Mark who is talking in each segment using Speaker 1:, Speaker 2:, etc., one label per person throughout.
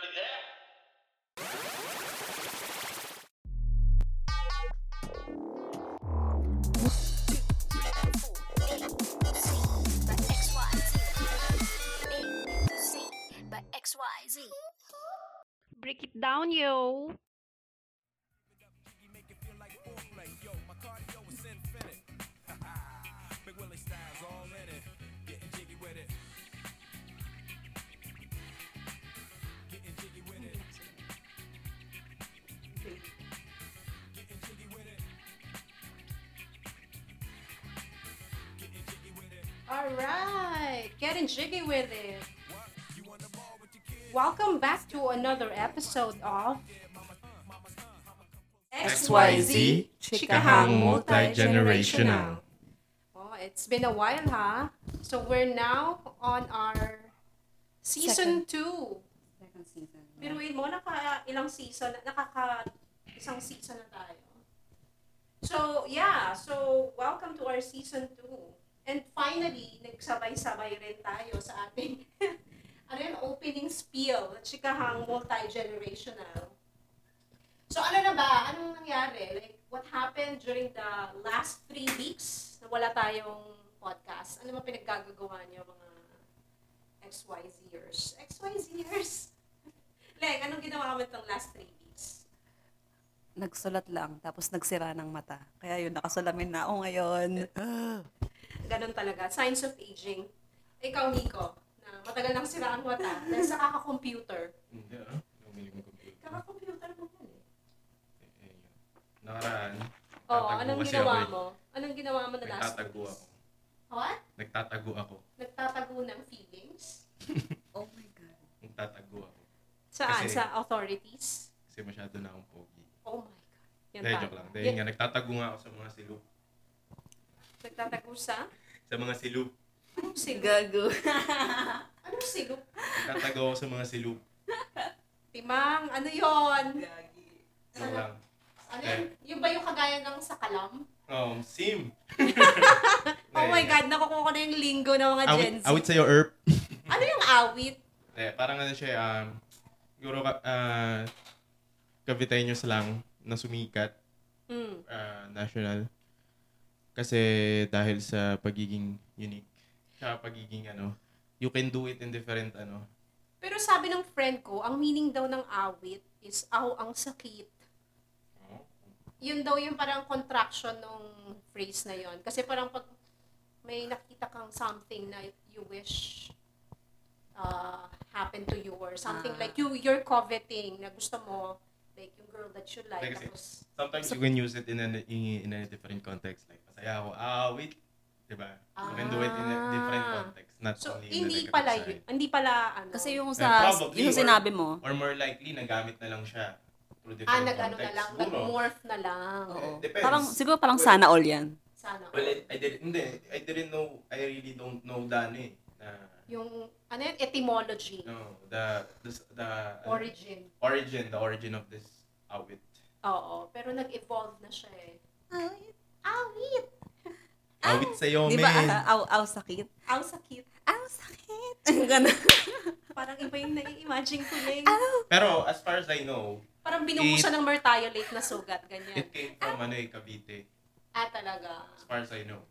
Speaker 1: somebody there?
Speaker 2: by XYZ.
Speaker 3: Break it down, yo.
Speaker 4: All right, getting jiggy with it. Welcome back to another episode of
Speaker 5: XYZ, Chikahang Multi-Generational.
Speaker 4: Oh, it's been a while, huh? So we're now on our season 2.
Speaker 5: Second season.
Speaker 4: Biruin mo, naka ilang season, nakaka isang season na tayo. So, yeah. So, welcome to our season 2. And finally, nagsabay-sabay rin tayo sa ating ano yun, opening spiel, chikahang multi-generational. So, ano na ba? Anong nangyari? Like, what happened during the last three weeks na wala tayong podcast? Ano ba pinaggagawa niyo mga XYZers? XYZers? Leng, anong ginawa mo itong last three weeks?
Speaker 5: Nagsulat lang, tapos nagsira ng mata. Kaya yun, nakasalamin na ako ngayon.
Speaker 4: Ganun talaga. Signs of aging. Ikaw, Nico, na matagal nang sira ang mata dahil sa kaka-computer.
Speaker 6: Hindi ah. Bumili ng computer.
Speaker 4: Kaka-computer mo yan eh.
Speaker 6: Eh, eh, yun. Nakaraan.
Speaker 4: Oo,
Speaker 6: nagtatago
Speaker 4: anong
Speaker 6: kasi
Speaker 4: ginawa
Speaker 6: ako eh.
Speaker 4: mo? Anong ginawa mo na last
Speaker 6: Nagtatago ako.
Speaker 4: What?
Speaker 6: Nagtatago ako.
Speaker 4: Nagtatago ng feelings?
Speaker 5: oh my God.
Speaker 6: Nagtatago ako.
Speaker 4: Saan?
Speaker 6: Kasi-
Speaker 4: sa authorities?
Speaker 6: Kasi masyado na akong pogi.
Speaker 4: Oh my God. Yan
Speaker 6: Dahil
Speaker 4: tayo.
Speaker 6: joke lang. Dahil
Speaker 4: Yan-
Speaker 6: nga, nagtatago nga ako sa mga silup.
Speaker 4: Nagtatago sa?
Speaker 6: Sa mga silup.
Speaker 4: Anong silup?
Speaker 5: Gago.
Speaker 4: Anong silup?
Speaker 6: Nagtatago ako sa mga silup.
Speaker 4: Timang, ano yon?
Speaker 6: Joke lang.
Speaker 4: Ano yun? Yung ba yung kagaya ng sa kalam?
Speaker 6: Oh, sim.
Speaker 4: Oh my God, nakukuha ko na yung linggo ng mga Gen
Speaker 6: Awit,
Speaker 4: Z.
Speaker 6: awit sa'yo, Erp.
Speaker 4: Ano yung awit?
Speaker 6: Eh, parang ano siya, um, siguro ka, uh, Caviteños lang na sumikat,
Speaker 4: Hmm.
Speaker 6: ah, national. Kasi dahil sa pagiging unique, sa pagiging ano, you can do it in different ano.
Speaker 4: Pero sabi ng friend ko, ang meaning daw ng awit is, aw, ang sakit.
Speaker 6: Oh.
Speaker 4: Yun daw yung parang contraction ng phrase na yon Kasi parang pag may nakita kang something na you wish uh, happen to you or something
Speaker 5: Ah.
Speaker 4: like you you're coveting na gusto mo like yung girl that you like
Speaker 6: Like, kasi-
Speaker 4: tapos
Speaker 6: Sometimes you can use it in a, in, in a different context. Like, masaya ako, ah, wait. Diba? You can do it in a different
Speaker 4: Ah.
Speaker 6: context. Not
Speaker 4: so
Speaker 6: only in the
Speaker 4: hindi pala
Speaker 6: side.
Speaker 4: yun hindi pala ano
Speaker 5: Kasi yung
Speaker 6: Eh,
Speaker 5: sa,
Speaker 6: probably,
Speaker 5: yung
Speaker 6: or-
Speaker 5: sinabi mo,
Speaker 6: Or more likely, nagamit na lang siya. Different
Speaker 4: ah nag-ano na lang
Speaker 6: Siguro.
Speaker 4: nag-morph na lang
Speaker 5: oo.
Speaker 6: Depends.
Speaker 5: Parang, siguro parang sana all yan.
Speaker 4: sana
Speaker 6: Well, I, I didn't, hindi, I didn't know, I really don't know eh, na,
Speaker 4: yung ano yun etymology
Speaker 6: no, the, the, the
Speaker 4: origin
Speaker 6: origin, the origin of this awit.
Speaker 4: Oo, pero nag-evolve na siya eh. Awit!
Speaker 6: Awit sa'yo,
Speaker 5: Di ba,
Speaker 6: men.
Speaker 5: ah, aw, aw, sakit?
Speaker 4: Aw, sakit.
Speaker 5: Aw, sakit. Ganun.
Speaker 4: Parang iba yung nai-imagine ko lang.
Speaker 6: Pero as far as I know,
Speaker 4: Parang binuhusan ng mertiolate na sugat, ganyan.
Speaker 6: it came from ano eh, Cavite.
Speaker 4: Ah, talaga.
Speaker 6: As far as I know.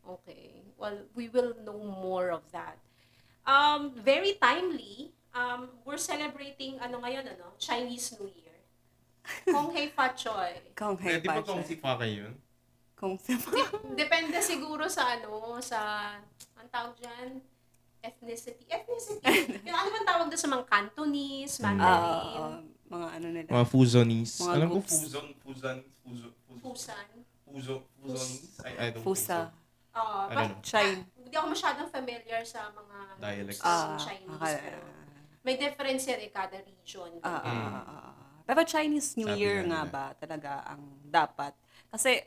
Speaker 4: Okay. Well, we will know more of that. Um, very timely, um, we're celebrating, ano ngayon, ano, Chinese New Year. Kong Hei Fa Choi.
Speaker 5: Kung hey,
Speaker 6: di ba
Speaker 5: pa
Speaker 6: kung si Faka yun?
Speaker 5: Kung si
Speaker 4: Depende siguro sa ano, sa, ang tawag dyan, ethnicity. Ethnicity. yung ano bang tawag doon sa mga Cantonese, Mandarin,
Speaker 5: Ah, mga ano nila.
Speaker 6: Mga Fuzonese.
Speaker 5: Mga
Speaker 6: Alam ko
Speaker 5: groups.
Speaker 6: Fuzon, Fuzon, Fuzon, Fuzon,
Speaker 4: Pusan.
Speaker 6: Fuzo, Fuzonese? I, I don't
Speaker 5: Fusa.
Speaker 6: think
Speaker 4: Oo,
Speaker 6: I
Speaker 4: but
Speaker 6: don't know.
Speaker 5: Chine.
Speaker 4: hindi ako masyadong familiar sa mga
Speaker 6: Dialects.
Speaker 5: Ah,
Speaker 4: Chinese.
Speaker 5: akala-
Speaker 4: pero may difference yan eh, kada region.
Speaker 5: Ah, ah,
Speaker 6: Mm.
Speaker 5: ah, ah, ah. Pero Chinese New
Speaker 6: Sabi
Speaker 5: Year
Speaker 6: nga
Speaker 5: nga
Speaker 6: nila.
Speaker 5: ba talaga ang dapat? Kasi,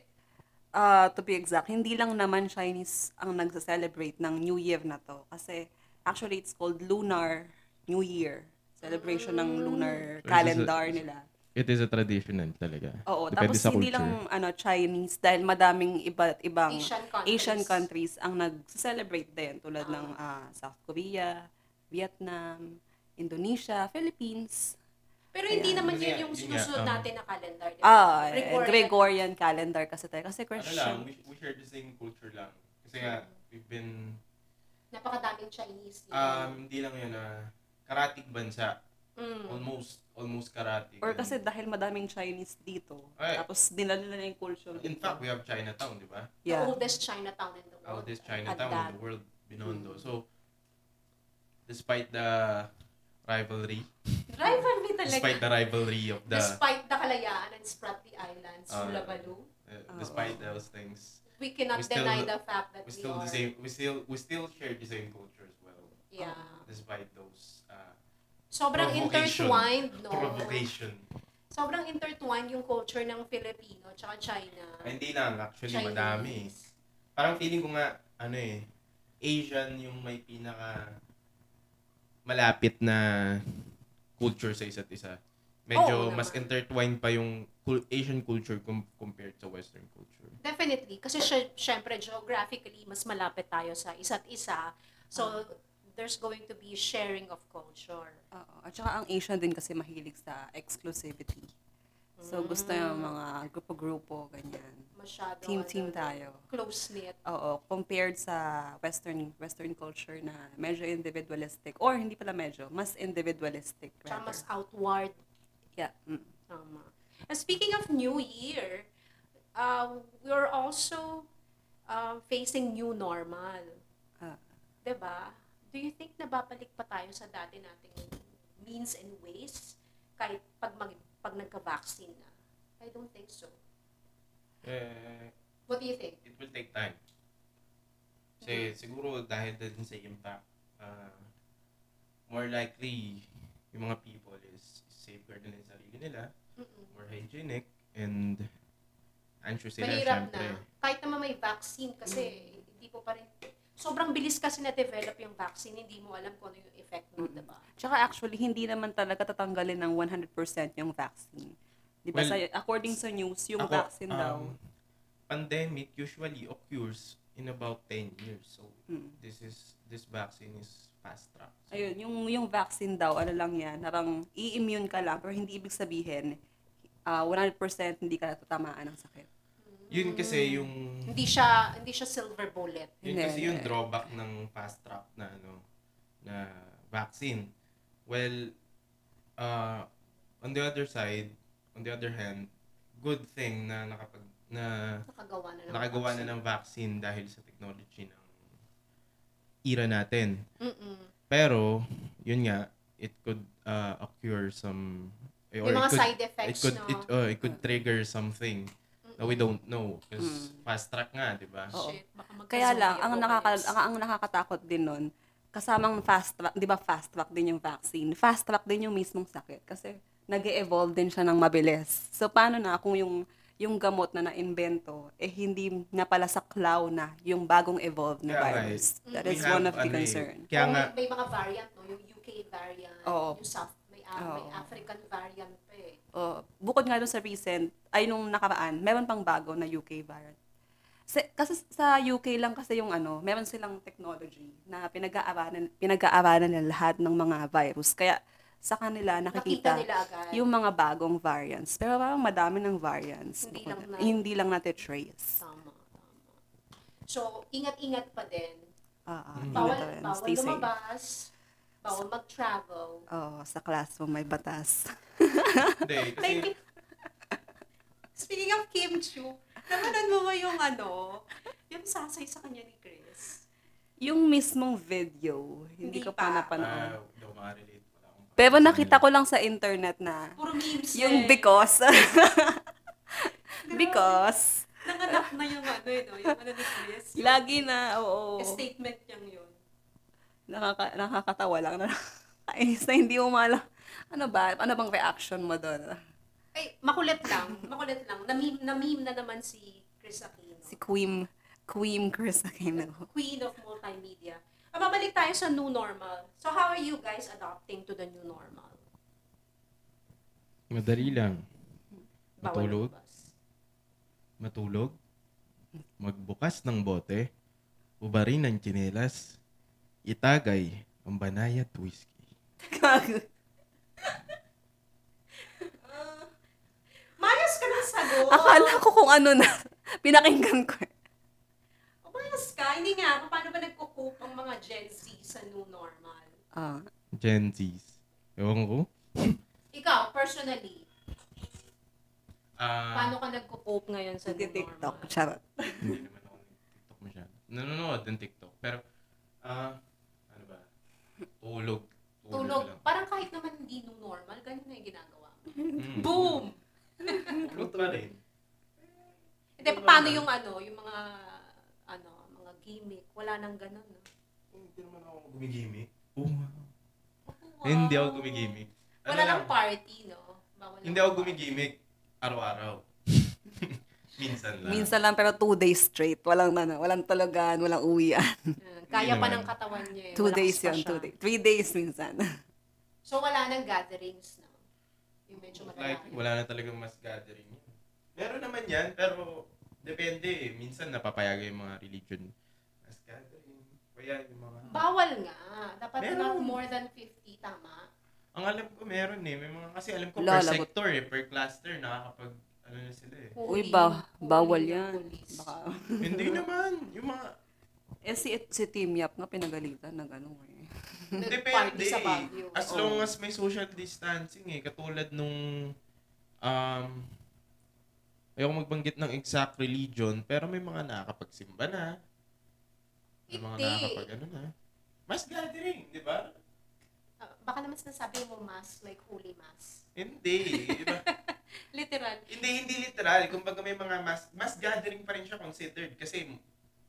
Speaker 5: ah, to be exact, hindi lang naman Chinese ang nagsa-celebrate ng New Year na to. Kasi, actually, it's called Lunar New Year. Celebration ng lunar
Speaker 6: So,
Speaker 5: calendar nila.
Speaker 6: It is a traditional talaga.
Speaker 5: Oo,
Speaker 6: Depende
Speaker 5: tapos
Speaker 6: sa
Speaker 5: hindi lang ano Chinese dahil madaming iba't ibang
Speaker 4: Asian countries.
Speaker 5: Asian countries ang nag-celebrate din tulad ng ah, South Korea, Vietnam, Indonesia, Philippines.
Speaker 4: Pero hindi
Speaker 5: Ayan.
Speaker 4: naman
Speaker 6: Kasi
Speaker 4: yun yung
Speaker 6: yun
Speaker 4: sinusunod
Speaker 6: nga, um,
Speaker 4: natin na calendar. di ba?
Speaker 5: Ah,
Speaker 4: Gregorian.
Speaker 5: Gregorian calendar kasi tayo. Kasi
Speaker 6: Ano lang,
Speaker 5: Christian.
Speaker 6: we, we share the same culture lang. Kasi nga, we've been,
Speaker 4: Napakadaming Chinese. dito.
Speaker 6: um, hindi lang yun na karatig bansa.
Speaker 4: Mm.
Speaker 6: Almost, almost karatig.
Speaker 5: Or kasi dahil madaming Chinese dito.
Speaker 6: Ay.
Speaker 5: Tapos dinala nila yung culture.
Speaker 6: In fact, we have Chinatown, di ba?
Speaker 4: The
Speaker 5: yeah.
Speaker 4: oldest Chinatown in the world.
Speaker 6: Oldest
Speaker 4: At
Speaker 6: Chinatown in the world, Binondo.
Speaker 5: Mm.
Speaker 6: So, despite the rivalry,
Speaker 4: Rivalry talaga.
Speaker 6: despite the rivalry of the,
Speaker 4: Despite the Kalayaan and Spratly Islands,
Speaker 6: Ah.
Speaker 4: Sulabalu,
Speaker 6: uh, despite those things,
Speaker 4: we cannot
Speaker 6: we still-
Speaker 4: deny the fact that
Speaker 6: we
Speaker 4: we,
Speaker 6: still
Speaker 4: are.
Speaker 6: the same, we still, we still share the same culture as well,
Speaker 4: Yeah.
Speaker 6: despite those uh,
Speaker 4: Sobrang intertwined, no?
Speaker 6: provocation.
Speaker 4: Sobrang intertwined yung culture ng Filipino tsaka China.
Speaker 6: Ay, hindi lang, actually,
Speaker 4: Chinese.
Speaker 6: madami. Parang feeling ko nga, ano eh, Asian yung may pinaka malapit na culture sa isa't isa. Medyo
Speaker 4: Oo
Speaker 6: mas
Speaker 4: naman.
Speaker 6: intertwined pa yung Asian culture com- compared sa Western culture.
Speaker 4: Definitely. Kasi sy- syempre, geographically, mas malapit tayo sa isa't isa. So, there's going to be sharing of culture.
Speaker 5: Oo. At saka ang Asian din kasi mahilig sa exclusivity. So gusto yung mga grupo-grupo, ganyan.
Speaker 4: Masyado.
Speaker 5: Team-team
Speaker 4: ano,
Speaker 5: tayo.
Speaker 4: Close-knit.
Speaker 5: Oo, compared sa western western culture na medyo individualistic or hindi pala medyo, mas individualistic
Speaker 4: Tsaka mas outward.
Speaker 5: Yeah. mm.
Speaker 4: Tama. And speaking of New Year, uh, we're also uh, facing new normal.
Speaker 5: Ah.
Speaker 4: 'Di ba? Do you think nababalik pa tayo sa dati nating means and ways kahit pag mag, pag nagka-vaccine na? I don't think so.
Speaker 6: Eh,
Speaker 4: What do you think?
Speaker 6: it will take time. Kasi siguro dahil din sa impact, uh, more likely yung mga people is safeguard nila yung sarili nila,
Speaker 4: Mm-mm.
Speaker 6: more hygienic, and anxious sila
Speaker 4: Mahirap
Speaker 6: syempre.
Speaker 4: na. Kahit naman may vaccine kasi hindi po pa rin sobrang bilis kasi na-develop yung vaccine, hindi mo alam kung ano yung effect nun,
Speaker 5: Mm-mm.
Speaker 4: diba?
Speaker 5: Tsaka actually hindi naman talaga tatanggalin ng 100% yung vaccine. 'Di ba
Speaker 6: Well,
Speaker 5: sa according sa news, yung
Speaker 6: Ako,
Speaker 5: vaccine daw.
Speaker 6: um, Pandemic usually occurs in about 10 years. So,
Speaker 5: Mm.
Speaker 6: this is this vaccine is fast track. So,
Speaker 5: Ayun, yung yung vaccine daw, ano lang yan, parang i-immune ka lang, pero hindi ibig sabihin ah 100% hindi ka tatamaan ng sakit.
Speaker 6: Yun kasi yung
Speaker 4: Hindi siya hindi siya silver bullet.
Speaker 6: Yun
Speaker 5: Hindi,
Speaker 6: kasi yung drawback ng fast track na ano na vaccine. Well, uh, on the other side, on the other hand, good thing na nakapag na
Speaker 4: Nakagawa na ng
Speaker 6: nakagawa na
Speaker 4: vaccine.
Speaker 6: ng vaccine dahil sa technology ng era natin.
Speaker 4: Mm-mm.
Speaker 6: Pero, yun nga, it could uh, occur some eh,
Speaker 4: May
Speaker 6: it
Speaker 4: mga
Speaker 6: could,
Speaker 4: side
Speaker 6: it
Speaker 4: effects,
Speaker 6: could
Speaker 4: no?
Speaker 6: it, uh, it could trigger something that we don't know because
Speaker 5: Mm.
Speaker 6: fast track nga, 'di ba?
Speaker 5: Oo.
Speaker 4: Shit, baka
Speaker 5: Kaya lang, ang, nakaka, ang, ang nakakatakot din nun, kasamang fast track, di ba fast track din yung vaccine? Fast track din yung mismong sakit kasi nag evolve din siya ng mabilis. So, paano na kung yung yung gamot na na-invento, eh hindi na pala saklaw na yung bagong evolved na
Speaker 6: Kaya nga,
Speaker 5: virus. That
Speaker 6: We
Speaker 5: is
Speaker 6: have,
Speaker 5: one of the
Speaker 6: ano eh,
Speaker 5: concern.
Speaker 6: Kaya nga,
Speaker 4: may, may mga variant, no? Yung UK variant,
Speaker 5: Oo.
Speaker 4: yung South, may, ah, may
Speaker 5: Oo.
Speaker 4: African variant
Speaker 5: Oh, bukod nga doon sa recent, ay nung nakaraan, meron pang bago na UK variant. Sa- kasi sa UK lang kasi yung ano, meron silang technology na pinag-aaralan, pinag-aaralan nila lahat ng mga virus. Kaya sa kanila
Speaker 4: Nakita
Speaker 5: nakikita
Speaker 4: nila agad.
Speaker 5: yung mga bagong variants. Pero parang madami ng variants.
Speaker 4: Hindi
Speaker 5: Bukod-
Speaker 4: lang na-
Speaker 5: hindi lang natin trace.
Speaker 4: Tama, tama. So, ingat-ingat pa din.
Speaker 5: Ah, ah,
Speaker 6: Mm.
Speaker 4: Bawal,
Speaker 5: ingat rin.
Speaker 4: bawal
Speaker 5: Stay safe.
Speaker 4: Bawal mag-travel.
Speaker 5: Oo, sa classroom may batas.
Speaker 6: hindi, kasi,
Speaker 4: Thank you. Speaking of Kim Chu, namanan mo ba yung ano, yung sasay sa kanya ni Chris?
Speaker 5: yung mismong video, hindi,
Speaker 4: Hindi
Speaker 5: ko pa
Speaker 4: pa.
Speaker 5: napanood.
Speaker 6: hindi makarelate. Akong
Speaker 5: Pero nakita ko lang sa internet na
Speaker 4: Puro memes
Speaker 5: yung
Speaker 4: eh.
Speaker 5: because. because.
Speaker 4: Nanganak na yung ano, eh, no? yung ano ni Chris.
Speaker 5: Lagi na, oo.
Speaker 4: statement niyang yun.
Speaker 5: Nakaka, nakakatawa lang na nakakainis na hindi mo malam. Ano ba? Ano bang reaction mo doon?
Speaker 4: Ay, makulit lang. Makulit lang. Na-meme, na-meme na naman si Chris Aquino.
Speaker 5: Si Queen, Queen Chris Aquino.
Speaker 4: Queen of multimedia. Ah, Mabalik tayo sa new normal. So how are you guys adapting to the new normal?
Speaker 6: Madali lang. Matulog. Matulog. Magbukas ng bote. Ubarin ng tsinelas. Itagay ang banayat whiskey.
Speaker 4: Ah, mayas ka ng sagot.
Speaker 5: Akala ko kung ano na. Pinakinggan ko. eh.
Speaker 4: Mayas ka. Hindi nga. Paano ba nagko-cope ang mga Gen Z sa new normal?
Speaker 5: Ah,
Speaker 6: Gen Zs. Ewan ko.
Speaker 4: Ikaw, personally,
Speaker 6: Ah,
Speaker 4: paano ka nagko-cope ngayon sa new
Speaker 5: TikTok.
Speaker 4: normal?
Speaker 5: Charot.
Speaker 6: hindi naman ako nag-TikTok masyado. Nanonood ng TikTok. Pero, ah, ba? Tulog.
Speaker 4: Tulog. Parang kahit naman hindi new normal, ganyan na yung ginagawa mo.
Speaker 6: Mm.
Speaker 4: Boom!
Speaker 6: Tulog pa rin.
Speaker 4: Hindi, paano yung ano, yung mga, ano, mga gimmick? Wala nang ganun. No?
Speaker 6: Hindi naman ako gumigimik. Oh, wow.
Speaker 4: Wow.
Speaker 6: Hindi ako gumigimik. Ano
Speaker 4: Wala
Speaker 6: lang,
Speaker 4: nang party, no? Bawal
Speaker 6: Hindi
Speaker 4: lang
Speaker 6: ako
Speaker 4: party.
Speaker 6: gumigimik araw-araw. Minsan lang.
Speaker 5: Minsan lang pero two days straight. Walang ano, walang tulugan, walang uwian.
Speaker 4: Yan. Kaya pa ng katawan niya eh.
Speaker 5: two
Speaker 4: Malakas
Speaker 5: days yun, two days. Three days minsan.
Speaker 4: So, wala nang gatherings, no? Yung medyo
Speaker 6: Like,
Speaker 4: madala.
Speaker 6: wala na talagang mass gathering. Meron naman yan, pero depende eh. Minsan napapayagan yung mga religion. Mass gathering. Kaya yung mga...
Speaker 4: Bawal nga. Dapat
Speaker 6: Meron.
Speaker 4: not more than 50, tama?
Speaker 6: Ang alam ko meron eh. May mga, kasi alam ko
Speaker 5: Lala,
Speaker 6: per
Speaker 5: but-
Speaker 6: sector eh. Per cluster, nakakapag... Ano na sila eh.
Speaker 5: Uy, ba, bawal
Speaker 4: ng
Speaker 5: yan. Baka,
Speaker 6: Hindi naman. Yung mga...
Speaker 5: eh si, si Team Yap nga pinagalitan na gano'n eh.
Speaker 6: Depende
Speaker 4: sa
Speaker 6: eh. As
Speaker 5: Oo.
Speaker 6: long as may social distancing eh. Katulad nung... Um, ayoko magbanggit ng exact religion, pero may mga nakakapagsimba na. May mga
Speaker 4: Hindi.
Speaker 6: nakakapag ano na. Mass gathering, di ba?
Speaker 4: Ah, baka naman sinasabi mo mass, like holy mass.
Speaker 6: Hindi. di ba?
Speaker 4: Literal.
Speaker 6: hindi, hindi literal. Kumbaga may mga mass, mass gathering pa rin siya considered kasi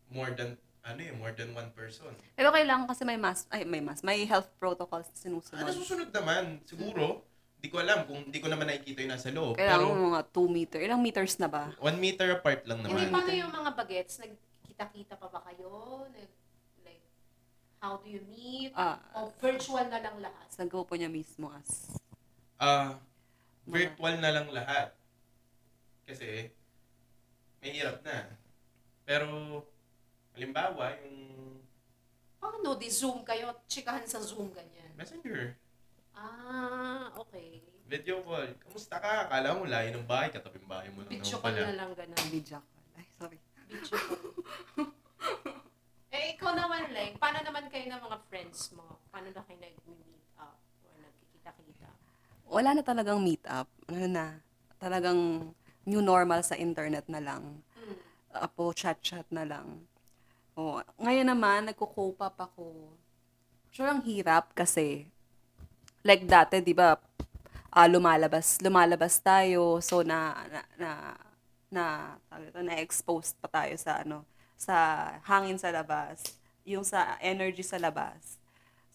Speaker 6: more than, ano eh, more than one person.
Speaker 5: Pero kailangan kasi may mask, ay may mask, may health protocols
Speaker 6: Ah,
Speaker 5: sinusunod.
Speaker 6: nasusunod naman, siguro. Hindi ko alam kung hindi ko naman nakikita yung nasa loob.
Speaker 5: Kailangan
Speaker 6: Pero
Speaker 5: mga 2 meter. Ilang meters na ba?
Speaker 6: one meter apart lang
Speaker 4: Hindi,
Speaker 6: naman.
Speaker 4: paano yung mga bagets? Nagkita-kita pa ba kayo? Nag, like, how do you meet?
Speaker 5: Ah,
Speaker 4: o virtual na lang lahat?
Speaker 5: sa grupo niya mismo as.
Speaker 6: Ah, virtual na lang lahat. Kasi, mahirap na. Pero, halimbawa, yung
Speaker 4: Paano? Di Zoom kayo? Chikahan sa Zoom ganyan.
Speaker 6: messenger,
Speaker 4: Ah, okay.
Speaker 6: video call, kamusta ka? Akala mo layo ng bahay, katabing bahay mo lang
Speaker 4: Video call
Speaker 6: pala.
Speaker 4: na lang ganun.
Speaker 5: Video call. Ay, sorry.
Speaker 4: Video call. eh, ikaw naman, Leng. Paano naman kayo ng mga friends mo? Paano na kayo nag-meet?
Speaker 5: Wala na talagang meet up. Ano na, talagang new normal sa internet na lang.
Speaker 4: Hmm.
Speaker 5: Apo, chat-chat na lang. Oh, ngayon naman, nagko-cope up ako. Sure, ang hirap kasi, like dati, di ba, ah, lumalabas, lumalabas tayo, so na, na, na, na, na-expose pa tayo sa, ano, sa hangin sa labas, yung sa energy sa labas.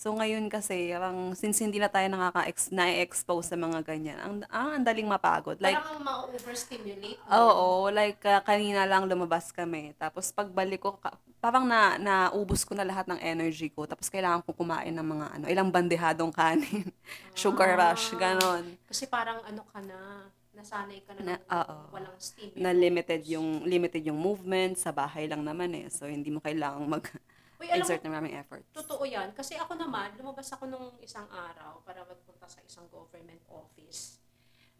Speaker 5: So ngayon kasi, parang since hindi na tayo nakaka na-expose sa mga ganyan, ang, ang, ang daling mapagod. Like,
Speaker 4: Parang ma-overstimulate.
Speaker 5: Oo, like uh, kanina lang lumabas kami. Tapos pagbalik ko, ka- parang na naubos ko na lahat ng energy ko. Tapos kailangan ko kumain ng mga ano, ilang bandehadong kanin. Sugar rush, ganon.
Speaker 4: Kasi parang ano ka na, nasanay ka na,
Speaker 5: Na- oo.
Speaker 4: walang stimulus.
Speaker 5: Na limited yung limited yung movement sa bahay lang naman eh. So hindi mo kailangang
Speaker 4: Uy, alam mo,
Speaker 5: mag-exert ng maraming effort.
Speaker 4: Totoo yan. Kasi ako naman, lumabas ako nung isang araw para magpunta sa isang government office.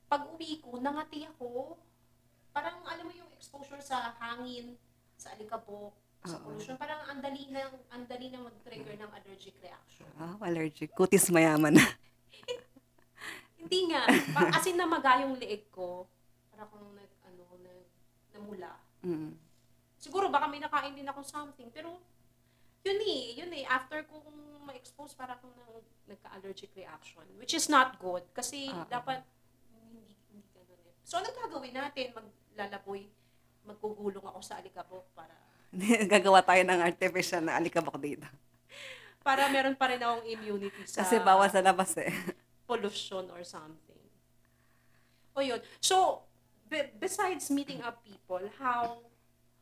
Speaker 4: Pag uwi ko, nangati ako. Parang, alam mo yung exposure sa hangin, sa alikabok, sa
Speaker 5: Oo.
Speaker 4: pollution. Parang ang dali na, ang dali na mag-trigger ng allergic reaction.
Speaker 5: Ah, allergic. Kutis mayaman.
Speaker 4: Hindi nga. Pa, as in namaga yung leeg ko. Para kung nag, ano, nag, namula.
Speaker 5: mm.
Speaker 4: Siguro baka may nakain din ako something. Pero, yun eh, yun eh. After kong ma-expose, para akong nang, nagka-allergic reaction. Which is not good. Kasi
Speaker 5: Ah.
Speaker 4: dapat, hindi, hindi ganun eh. So, anong gagawin natin? Maglalaboy, magugulong ako sa alikabok para
Speaker 5: Gagawa tayo ng artificial na alikabok dito.
Speaker 4: para meron pa rin akong immunity sa
Speaker 5: Kasi bawal sa labas eh.
Speaker 4: pollution or something. O yun. So, be- besides meeting up people, how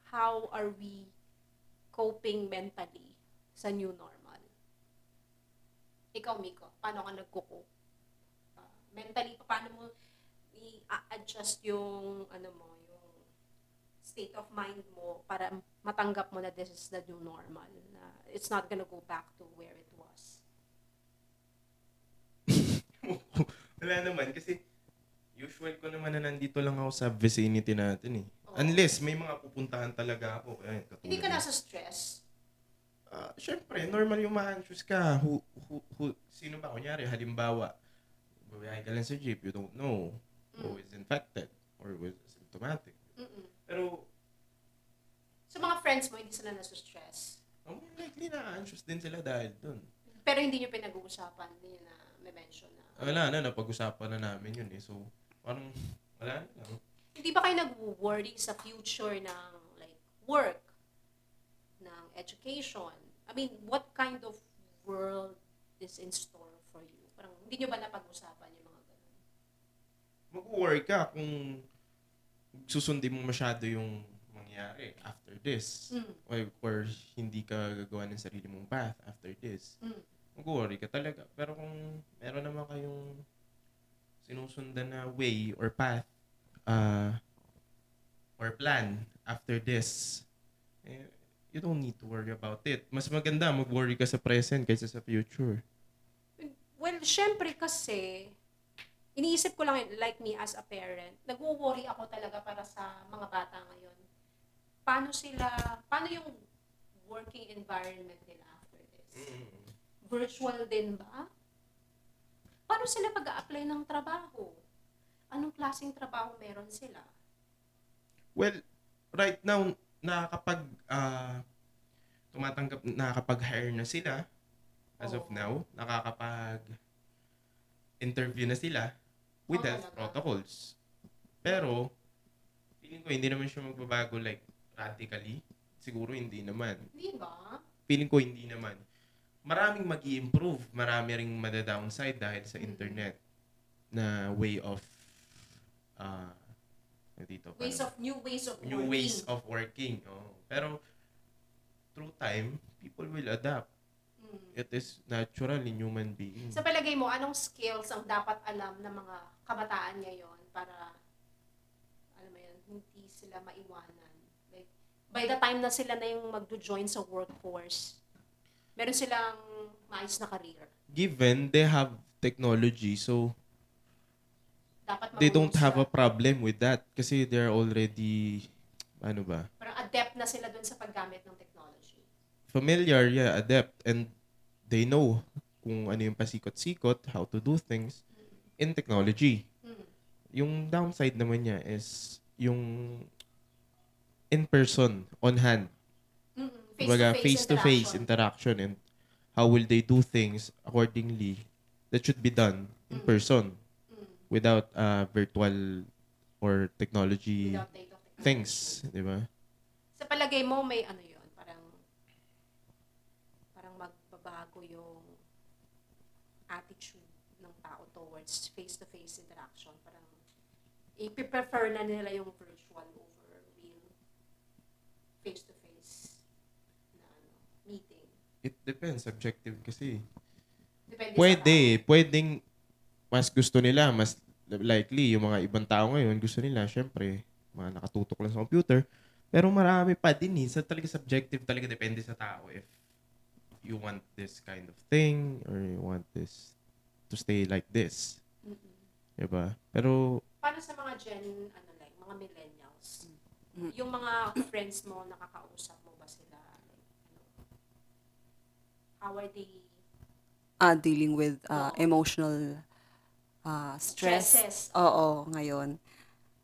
Speaker 4: how are we coping mentally sa new normal? Ikaw, Miko, paano ka nagko-cope? Ah, mentally, paano mo i-adjust yung, ano mo, yung state of mind mo para matanggap mo na this is the new normal, na it's not gonna go back to where it was.
Speaker 6: Wala naman kasi usual ko naman na nandito lang ako sa vicinity natin eh. Unless may mga pupuntahan talaga ako. Ayun, katulad
Speaker 4: Hindi ka nasa stress.
Speaker 6: Ah, syempre, normal yung ma-anxious ka. Who, who, who, sino ba? Kunyari, halimbawa, babiyahe ka lang sa jeep, you don't know who
Speaker 4: Mm.
Speaker 6: is infected or who is symptomatic.
Speaker 4: Mm-mm.
Speaker 6: Pero,
Speaker 4: So mga friends mo, hindi sila nasa stress.
Speaker 6: oh, likely na-anxious din sila dahil dun.
Speaker 4: Pero hindi nyo pinag-uusapan, hindi nyo na may mention na.
Speaker 6: Wala na, napag-usapan na namin yun eh. So, parang, wala na lang.
Speaker 4: Hindi ba kayo nag-worry sa future ng like work, ng education? I mean, what kind of world is in store for you? Parang hindi nyo ba napag-usapan yung mga ganun?
Speaker 6: Mag-worry ka kung susundin mo masyado yung mangyari after this.
Speaker 4: Mm.
Speaker 6: Or, or hindi ka gagawa ng sarili mong path after this.
Speaker 4: Mm.
Speaker 6: Mag-worry ka talaga. Pero kung meron naman kayong sinusundan na way or path uh, or plan after this, eh, you don't need to worry about it. Mas maganda mag-worry ka sa present kaysa sa future.
Speaker 4: Well, syempre kasi, iniisip ko lang, like me as a parent, nagwo-worry ako talaga para sa mga bata ngayon. Paano sila, paano yung working environment nila after this? Virtual din ba? Paano sila pag apply ng trabaho? Anong klaseng trabaho meron sila?
Speaker 6: Well, right now, nakakapag ah, tumatanggap, nakakapag-hire na sila as of
Speaker 4: Oo.
Speaker 6: now. Nakakapag interview na sila with
Speaker 4: Oh,
Speaker 6: health protocols. Pero, feeling ko hindi naman siya magbabago like radically. Siguro hindi naman.
Speaker 4: Di ba?
Speaker 6: Feeling ko hindi naman. Maraming mag improve marami ring mada-downside dahil sa
Speaker 4: Mm.
Speaker 6: internet na way of uh, dito,
Speaker 4: Ways
Speaker 6: parang-
Speaker 4: of, new ways of
Speaker 6: new
Speaker 4: working.
Speaker 6: ways of working. Oh. Pero through time, people will adapt.
Speaker 4: Mm.
Speaker 6: It is natural in human beings.
Speaker 4: Sa palagay mo, anong skills ang dapat alam ng mga kabataan ngayon para, alam mo yan, hindi sila maiwanan? Like, by the time na sila na yung magdo-join sa workforce, meron silang maayos na career.
Speaker 6: Given they have technology, so
Speaker 4: Dapat
Speaker 6: they don't have a problem with that kasi they're already ano ba?
Speaker 4: Parang adept na sila dun sa paggamit ng technology.
Speaker 6: Familiar, yeah, adept and they know kung ano yung pasikot-sikot, how to do things in technology.
Speaker 4: Mm.
Speaker 6: Yung downside naman niya is yung in person, on hand. Kumbaga,
Speaker 4: Face-to-face
Speaker 6: face-to-face
Speaker 4: interaction.
Speaker 6: interaction and how will they do things accordingly that should be done in
Speaker 4: Mm.
Speaker 6: person. Without uh, virtual or technology
Speaker 4: Without data technology.
Speaker 6: things, di ba?
Speaker 4: Sa palagay mo, may ano yun, parang, parang magbabago yung attitude ng tao towards face-to-face interaction. Parang, i-prefer na nila yung virtual over real face-to-face na ano, meeting.
Speaker 6: It depends, subjective kasi.
Speaker 4: Depende
Speaker 6: Pwede,
Speaker 4: sa tao.
Speaker 6: pwedeng mas gusto nila, mas likely, yung mga ibang tao ngayon, gusto nila, syempre, mga nakatutok lang sa computer. Pero marami pa din eh. Sa talaga subjective, talaga depende sa tao if you want this kind of thing or you want this to stay like this.
Speaker 4: Mm-mm.
Speaker 6: Diba? Pero,
Speaker 4: Paano sa mga gen, ano like, mga millennials?
Speaker 5: Mm.
Speaker 4: Yung mga friends mo, nakakausap mo ba sila? Like, ano, how are they
Speaker 5: Ah, dealing with ah,
Speaker 4: Oo.
Speaker 5: emotional ah, stress.
Speaker 4: stresses?
Speaker 5: Oo, ngayon.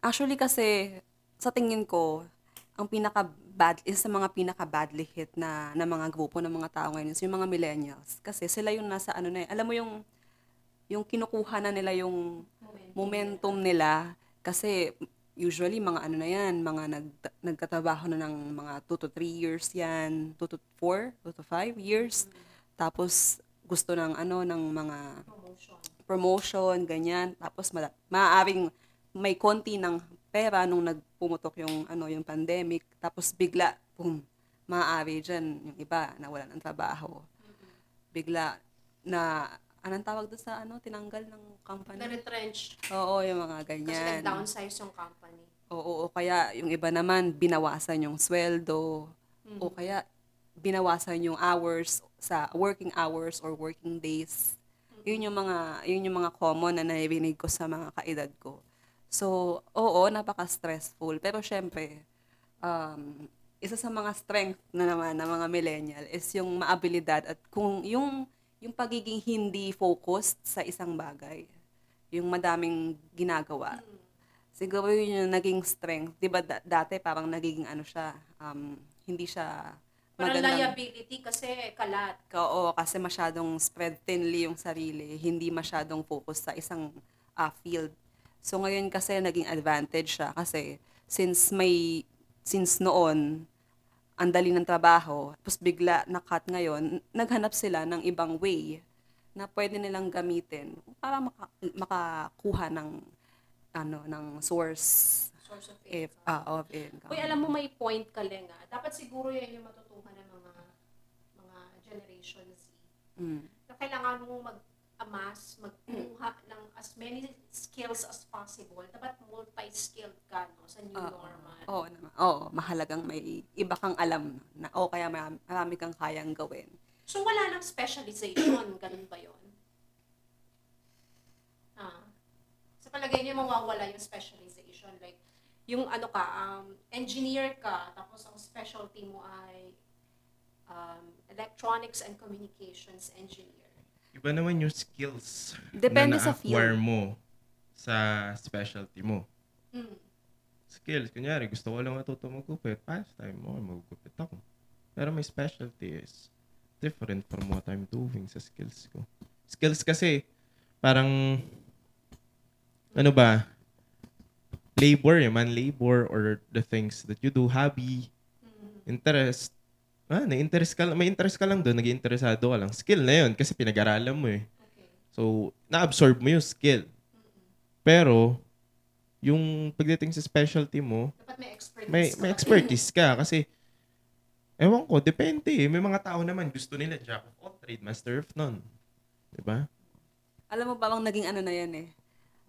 Speaker 5: Actually kasi, sa tingin ko, ang pinaka bad isa sa mga pinaka badly hit na na mga grupo ng mga tao ngayon is yung mga millennials kasi sila yung nasa ano na eh, alam mo yung yung kinukuha na nila yung momentum nila kasi usually mga ano na yan, mga nag, nagkatrabaho na ng mga 2 to 3 years yan, 2 to 4, 2 to 5 years. Tapos gusto ng ano ng mga
Speaker 4: Promotion.
Speaker 5: Promotion, ganyan. Tapos ma- maaaring may konti ng pera nung nagpumutok yung ano yung pandemic. Tapos bigla, boom, maaari dyan yung iba na wala ng trabaho. Bigla na, anong tawag doon sa ano, tinanggal ng company?
Speaker 4: Na-retrench.
Speaker 5: Oo, yung mga
Speaker 4: Kasi
Speaker 5: ganyan.
Speaker 4: nag-downsize yung company.
Speaker 5: Oo, o kaya yung iba naman, binawasan yung sweldo. O kaya, binawasan yung hours sa working hours or working days. Yun yung mga yun yung mga common na naririnig ko sa mga kaedad ko. So, oo, napaka-stressful. Pero syempre, um, isa sa mga strength na naman ng mga millennial is yung maabilidad at kung yung yung pagiging hindi focused sa isang bagay. Yung madaming ginagawa. Siguro yun yung naging strength. 'Di ba da- dati parang nagiging ano siya, um, hindi siya
Speaker 4: Parang
Speaker 5: magandang
Speaker 4: liability kasi kalat.
Speaker 5: Ka- Oo, kasi masyadong spread thinly yung sarili, hindi masyadong focus sa isang ah, field. So ngayon kasi naging advantage siya kasi since may since noon ang dali ng trabaho, tapos bigla na-cut ngayon, naghanap sila ng ibang way na pwede nilang gamitin para maka, makakuha ng ano ng source
Speaker 4: Source of
Speaker 5: if
Speaker 4: income.
Speaker 5: ah, of income.
Speaker 4: Uy, alam mo may point ka, Lenga. Dapat siguro yan yung matutuhan ng mga mga Generation Z.
Speaker 5: Mm.
Speaker 4: Na kailangan mo mag-amass, magkuha ng as many skills as possible. Dapat multi-skilled ka no, sa new
Speaker 5: Oo.
Speaker 4: normal.
Speaker 5: Oo naman. Oo, mahalagang may iba kang alam na o kaya marami, marami kang kayang gawin.
Speaker 4: So, wala nang specialization. Ganun ba yun? Ah. Sa palagay niyo, mawawala yung specialization. Like, yung ano ka, um, engineer ka, tapos ang specialty mo ay um, electronics and communications engineer.
Speaker 6: Iba naman yung skills
Speaker 5: Depende
Speaker 6: na
Speaker 5: sa
Speaker 6: na-acquire
Speaker 5: field.
Speaker 6: mo sa specialty mo.
Speaker 4: Mm.
Speaker 6: Skills, kunyari, gusto ko lang matuto magupit. Pastime mo, magugupit ako. Pero my specialty is different from what I'm doing sa skills ko. Skills kasi, parang, ano ba, labor, man labor or the things that you do, hobby, interest, ah, na-interest ka, lang- may interest ka lang doon, nag-interesado ka lang. Skill na yun kasi pinag-aralan mo eh.
Speaker 4: Okay.
Speaker 6: So, na-absorb mo yung skill. Pero, yung pagdating sa specialty mo,
Speaker 4: Dapat may expertise
Speaker 6: may,
Speaker 4: ka
Speaker 6: may expertise ka kasi, ewan ko, depende eh. May mga tao naman, gusto nila jack of all trade, master of none. Diba?
Speaker 5: Alam mo ba bang naging ano na yan eh?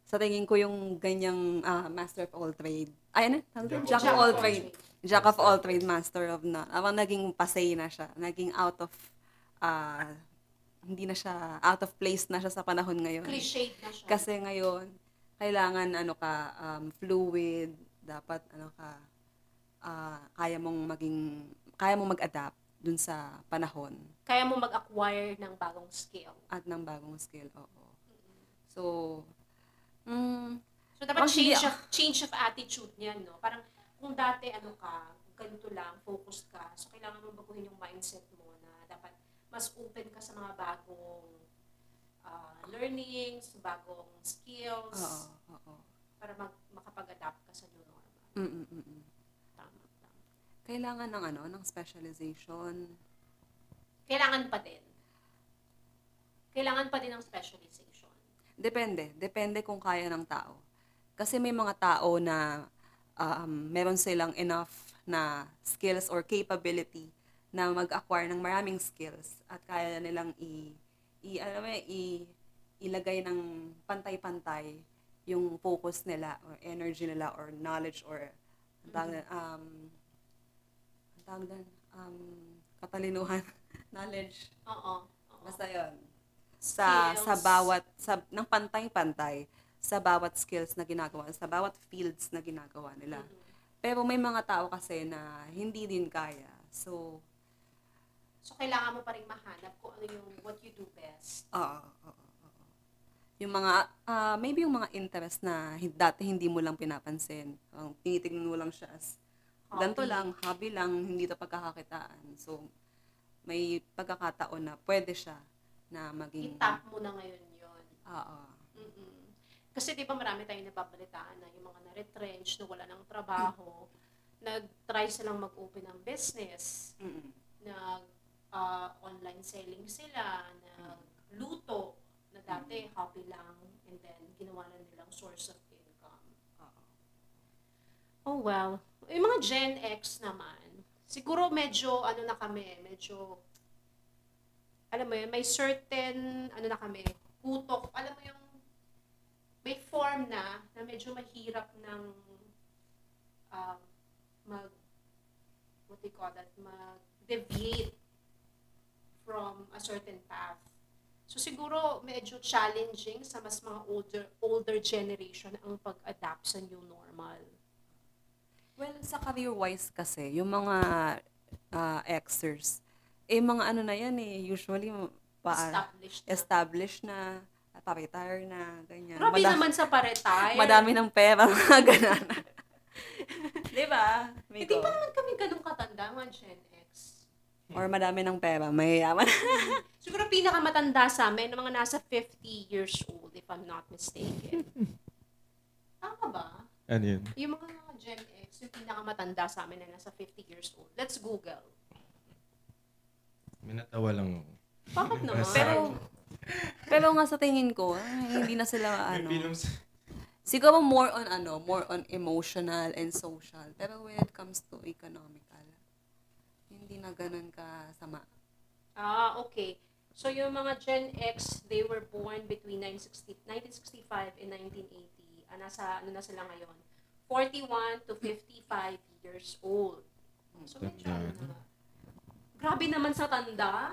Speaker 5: Sa tingin ko yung ganyang ah, master of all trade. Ay, ano? Doon? Jack, of all trade. Jack of all trade, master of none. Abang naging pasay na siya. Naging out of, ah, hindi na siya, out of place na siya sa panahon ngayon.
Speaker 4: Cliched na siya.
Speaker 5: Kasi ngayon, kailangan ano ka, um, fluid, dapat ano ka, ah, kaya mong maging, kaya mong mag-adapt dun sa panahon
Speaker 4: Kaya mo mag-acquire ng bagong skill.
Speaker 5: at ng bagong skill. Oo. So, mm,
Speaker 4: So, dapat change of, change of attitude niyan, no? Parang, kung dati, ano ka, ganito lang, focused ka, so kailangan mo baguhin yung mindset mo na dapat mas open ka sa mga bagong ah, learnings, bagong skills,
Speaker 5: oo, oo.
Speaker 4: para mag, makapag-adapt ka sa new normal.
Speaker 5: Mm, mm, mm, mm.
Speaker 4: Tama, tama.
Speaker 5: Kailangan ng ano, ng specialization.
Speaker 4: Kailangan pa din. Kailangan pa din ng specialization.
Speaker 5: Depende. Depende kung kaya ng tao. Kasi may mga tao na um, meron silang enough na skills or capability na mag-acquire ng maraming skills at kaya nilang i, i alam mo, i ilagay ng pantay-pantay yung focus nila or energy nila or knowledge or doon, um tawag doon, um katalinuhan knowledge
Speaker 4: Oo.
Speaker 5: Basta yun. Sa, sa bawat, sa, ng pantay-pantay, sa bawat skills na ginagawa, sa bawat fields na ginagawa nila.
Speaker 4: Mhm.
Speaker 5: Pero may mga tao kasi na hindi din kaya. So,
Speaker 4: So, kailangan mo pa rin mahanap kung ano yung what you do best.
Speaker 5: oo, oo. Yung mga, ah, maybe yung mga interest na dati hindi mo lang pinapansin. Ang tinitignan mo lang siya as, ganito
Speaker 4: Hobby.
Speaker 5: lang, hobby lang, hindi to pagkakakitaan. So, may pagkakataon na pwede siya na maging,
Speaker 4: I-tap mo na ngayon yun.
Speaker 5: oo,
Speaker 4: mm Kasi di ba marami tayong nababalitaan na yung mga na-retrench, na wala ng trabaho, nag-try silang mag-open ng business,
Speaker 5: mm
Speaker 4: nag ah, online selling sila, nagluto, na dati hobby lang, and then ginawa na nilang source of income.
Speaker 5: oo.
Speaker 4: Oh well, yung mga Gen X naman, siguro medyo ano na kami, medyo alam mo yun, may certain ano na kami, putok, alam mo yung form na na medyo mahirap ng um, mag what you call that, mag deviate from a certain path. So siguro medyo challenging sa mas mga older older generation ang pag-adapt sa new normal.
Speaker 5: Well, sa career-wise kasi, yung mga ah, Xers, eh mga ano na yan eh, usually pa,
Speaker 4: Established na.
Speaker 5: established na, pa-retire na, ganyan.
Speaker 4: Grabe
Speaker 5: Mada-
Speaker 4: naman sa pa-retire.
Speaker 5: Madami ng pera, mga ganun. Di ba?
Speaker 4: Hindi
Speaker 5: Miko?
Speaker 4: pa naman kami ganun katanda, mga Gen X.
Speaker 5: Or madami ng pera, may yaman.
Speaker 4: Siguro pinakamatanda sa amin, mga nasa 50 years old, if I'm not mistaken. Tama ba?
Speaker 6: Ano yun?
Speaker 4: Yung mga Gen X, yung pinakamatanda sa amin na nasa 50 years old. Let's Google.
Speaker 6: Minatawa lang ako.
Speaker 4: Bakit naman?
Speaker 5: pero, pero nga sa tingin ko, ay, hindi na sila ano. Siguro more on ano, more on emotional and social. Pero when it comes to economical, hindi na ganun ka sama.
Speaker 4: ah, okay. So yung mga Gen X, they were born between 1960, 1965 and 1980. Ah, nasa, ano na sila ngayon? 41 to 55 years old. So medyo ano na. Grabe naman sa tanda.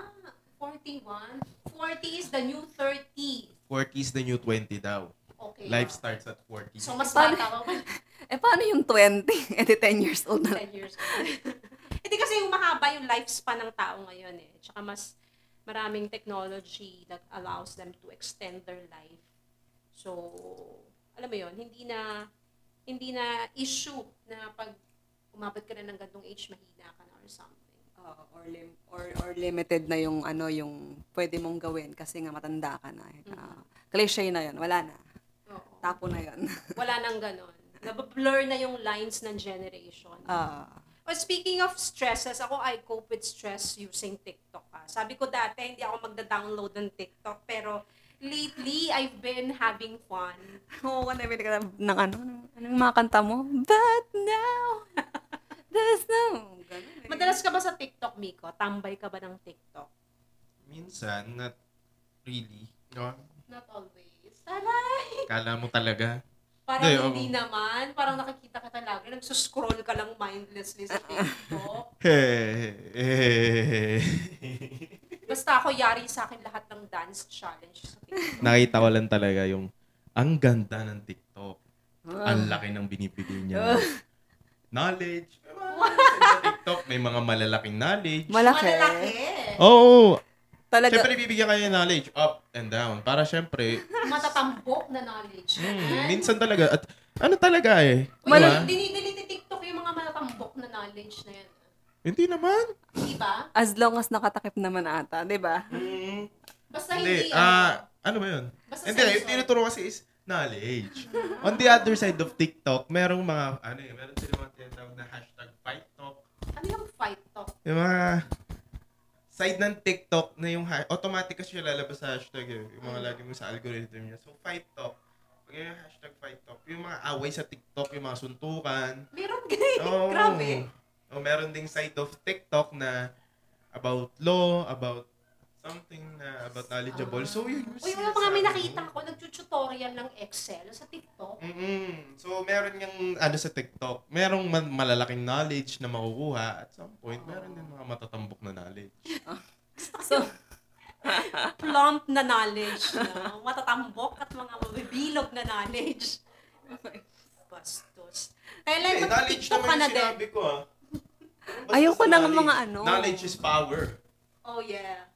Speaker 4: 41. 40 is the new 30.
Speaker 6: 40 is the new 20 daw.
Speaker 4: Okay.
Speaker 6: Life starts at 40.
Speaker 4: So mas
Speaker 5: Paano-
Speaker 4: bata ka pa.
Speaker 5: Eh, paano yung 20? Eh, di 10 years old na.
Speaker 4: 10 years old. Hindi kasi yung mahaba yung lifespan ng tao ngayon eh. Tsaka mas maraming technology that allows them to extend their life. So, alam mo yon hindi na hindi na issue na pag umabot ka na ng gantong age, mahina ka na or something.
Speaker 5: Oo, or, lim- or, or limited na yung ano yung pwede mong gawin kasi nga matanda ka na. Ah, cliche na yun. Wala na.
Speaker 4: Oo.
Speaker 5: Tapo na yun.
Speaker 4: Wala nang ganon. Nabablur na yung lines ng generation.
Speaker 5: Ah.
Speaker 4: Well, speaking of stresses, ako I cope with stress using TikTok. Ah. Sabi ko dati, hindi ako magda-download ng TikTok. Pero lately, I've been having fun.
Speaker 5: Oo, oh, nabili ka ng, ng ano, ng, ano yung mga kanta mo? But now, there's no. Ganun eh.
Speaker 4: Madalas ka ba sa TikTok, Miko? Tambay ka ba ng TikTok?
Speaker 6: Minsan, not really. No?
Speaker 4: Not always. Taray!
Speaker 6: Kala mo talaga.
Speaker 4: Parang
Speaker 6: Hindi,
Speaker 4: hindi
Speaker 6: oo.
Speaker 4: naman. Parang nakikita ka talaga. Nagsuscroll ka lang mindlessly sa TikTok. Basta ako, yari sa akin lahat ng dance challenge sa TikTok.
Speaker 6: Nakita ko lang talaga yung ang ganda ng TikTok.
Speaker 5: Ah.
Speaker 6: Ang laki ng binibigay niya. knowledge. Sa TikTok, may mga malalaking knowledge.
Speaker 5: Malaki.
Speaker 4: Malalaki.
Speaker 6: Oo.
Speaker 5: Talaga.
Speaker 6: Siyempre, bibigyan kayo ng knowledge. Up and down. Para siyempre,
Speaker 4: Matatambok na knowledge.
Speaker 6: hmm, minsan talaga. At ano talaga eh.
Speaker 4: Uy,
Speaker 6: Diba?
Speaker 4: dinidelete TikTok yung mga matatambok na knowledge na yan.
Speaker 6: Hindi naman.
Speaker 4: Di ba?
Speaker 5: As long as nakatakip naman ata, di ba?
Speaker 6: Hmm,
Speaker 4: Basta
Speaker 6: hindi.
Speaker 4: hindi,
Speaker 6: Ah, ano ba yun?
Speaker 4: Basta
Speaker 6: Hindi, yung tinuturo kasi is knowledge. On the other side of TikTok, merong mga, ano eh, meron sila mga tinatawag na hashtag fight talk.
Speaker 4: ano yung fight talk?
Speaker 6: Yung mga side ng TikTok na yung ha- automatic kasi siya lalabas sa hashtag eh. Yung mga lagi mo sa algorithm niya. So, fight talk. Pag yung hashtag fight talk, yung mga away sa TikTok, yung mga suntukan.
Speaker 4: Meron ganyan.
Speaker 6: Oo.
Speaker 4: Grabe.
Speaker 6: O meron ding side of TikTok na about law, about something na about knowledgeable. So, yun yung
Speaker 4: Uy, yung mga may nakita ko, nag-tutorial ng Excel sa TikTok.
Speaker 6: Mm-mm. So, meron yung ano sa TikTok, merong ma- malalaking knowledge na makukuha. At some point, meron din mga matatambok na knowledge.
Speaker 5: So,
Speaker 4: Plump na knowledge. No? Matatambok at mga mabibilog na knowledge. Bastos. Kailan
Speaker 6: knowledge
Speaker 4: mag-TikTok ka na din?
Speaker 6: ko ah.
Speaker 5: Ayoko ng mga ano.
Speaker 6: Knowledge is power.
Speaker 4: Oh, yeah.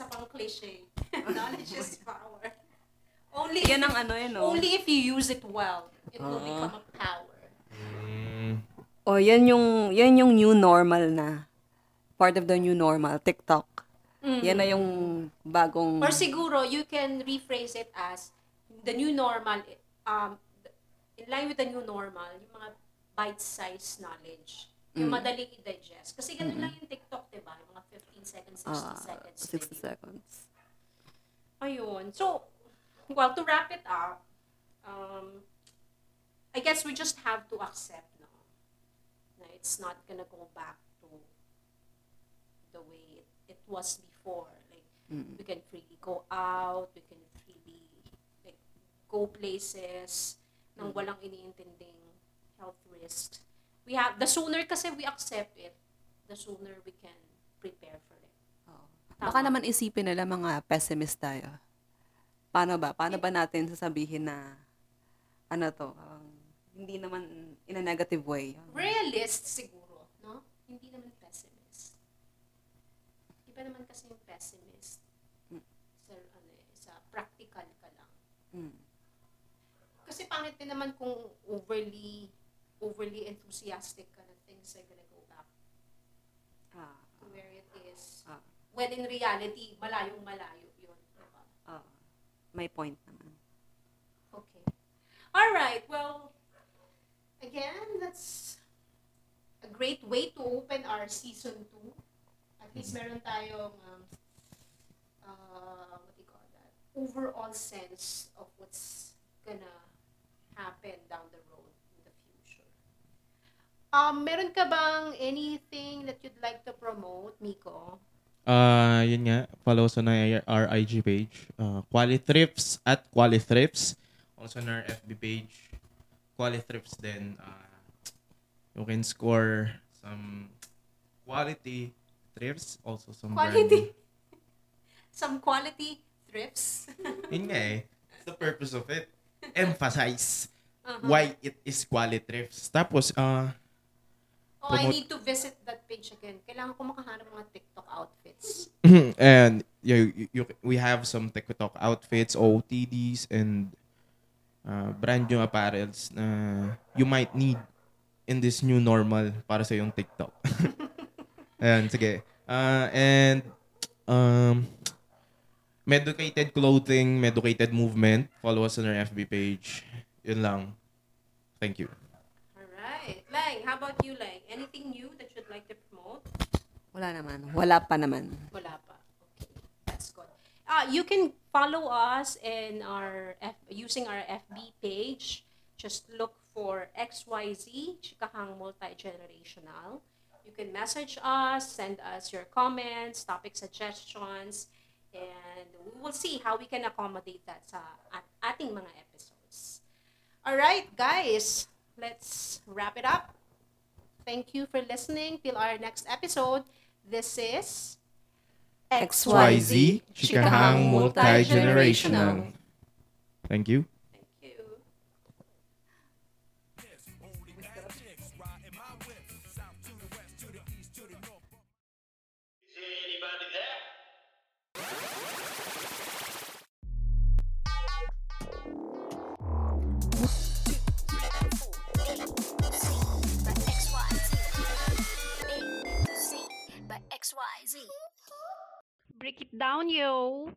Speaker 4: Isa pang cliche. knowledge is power. Only
Speaker 5: yan ang ano yun, oh.
Speaker 4: Only if you use it well, it will
Speaker 5: Oo.
Speaker 4: become a power.
Speaker 6: Mm.
Speaker 5: Oh, yan yung, yan yung new normal na. Part of the new normal, TikTok. Yan na yung bagong...
Speaker 4: Or siguro, you can rephrase it as the new normal, um, in line with the new normal, yung mga bite-sized knowledge. Yung madaling i-digest. Kasi ganun lang yung TikTok, di ba? Yung mga 15 seconds, 60
Speaker 5: ah,
Speaker 4: seconds.
Speaker 5: 60
Speaker 4: video.
Speaker 5: seconds.
Speaker 4: Ayun. So, well, to wrap it up, um, I guess we just have to accept, no, na it's not gonna go back to the way it, it was before. Like, we can freely go out, we can freely, like, go places nang walang iniintinding health risks. We have, the sooner kasi we accept it, the sooner we can prepare for it.
Speaker 5: Oh. Baka naman isipin nila mga pessimist tayo. Paano ba? Paano ba natin sasabihin na ano to? um, hindi naman in a negative way.
Speaker 4: realist siguro, no? Hindi naman pessimist. Iba naman kasi yung pessimist. Sa, ano, eh, sa practical ka lang.
Speaker 5: Mm.
Speaker 4: Kasi pangit din naman kung overly overly enthusiastic ka na things are When in reality, malayong malayo yun. Diba?
Speaker 5: ah. may point naman.
Speaker 4: Okay. All right. Well, again, that's a great way to open our season 2. At least meron tayong um, uh, what do you call that? Overall sense of what's gonna happen down the road in the future. Um, meron ka bang anything that you'd like to promote, Miko?
Speaker 6: Ah, yun nga, follow us on our, IG page, uh, Qualithrifts at Qualithrifts. Also on our FB page, Qualithrifts din. Uh, you can score some quality thrifts, also some
Speaker 4: Quality. Some quality thrifts.
Speaker 6: Yun nga eh. It's the purpose of it. Emphasize
Speaker 4: Uh-huh.
Speaker 6: why it is quality thrifts. Tapos, uh,
Speaker 4: Oh, I need to visit that page again. Kailangan ko makahanap mga TikTok outfits.
Speaker 6: and you, you, you- we have some TikTok outfits, OOTDs, and uh, brand new apparels na you might need in this new normal para sa yung TikTok. Ayan, sige. Uh, and um, Medicated Clothing, Medicated Movement. Follow us on our FB page. Yun lang. Thank you.
Speaker 4: Lang, how about you, Lang? Anything new that you'd like to promote?
Speaker 5: Wala naman. Wala pa naman.
Speaker 4: Wala pa. Okay. That's good. Uh, you can follow us in our F- using our FB page. Just look for XYZ, Chikahang Multi-Generational. You can message us, send us your comments, topic suggestions, and we will see how we can accommodate that sa at ating mga episodes. All right, guys, let's wrap it up. Thank you for listening. Till our next episode. This is
Speaker 5: XYZ,
Speaker 6: Chikahang Multi-Generational. Thank you.
Speaker 4: Thank you.
Speaker 3: Break it down, yo.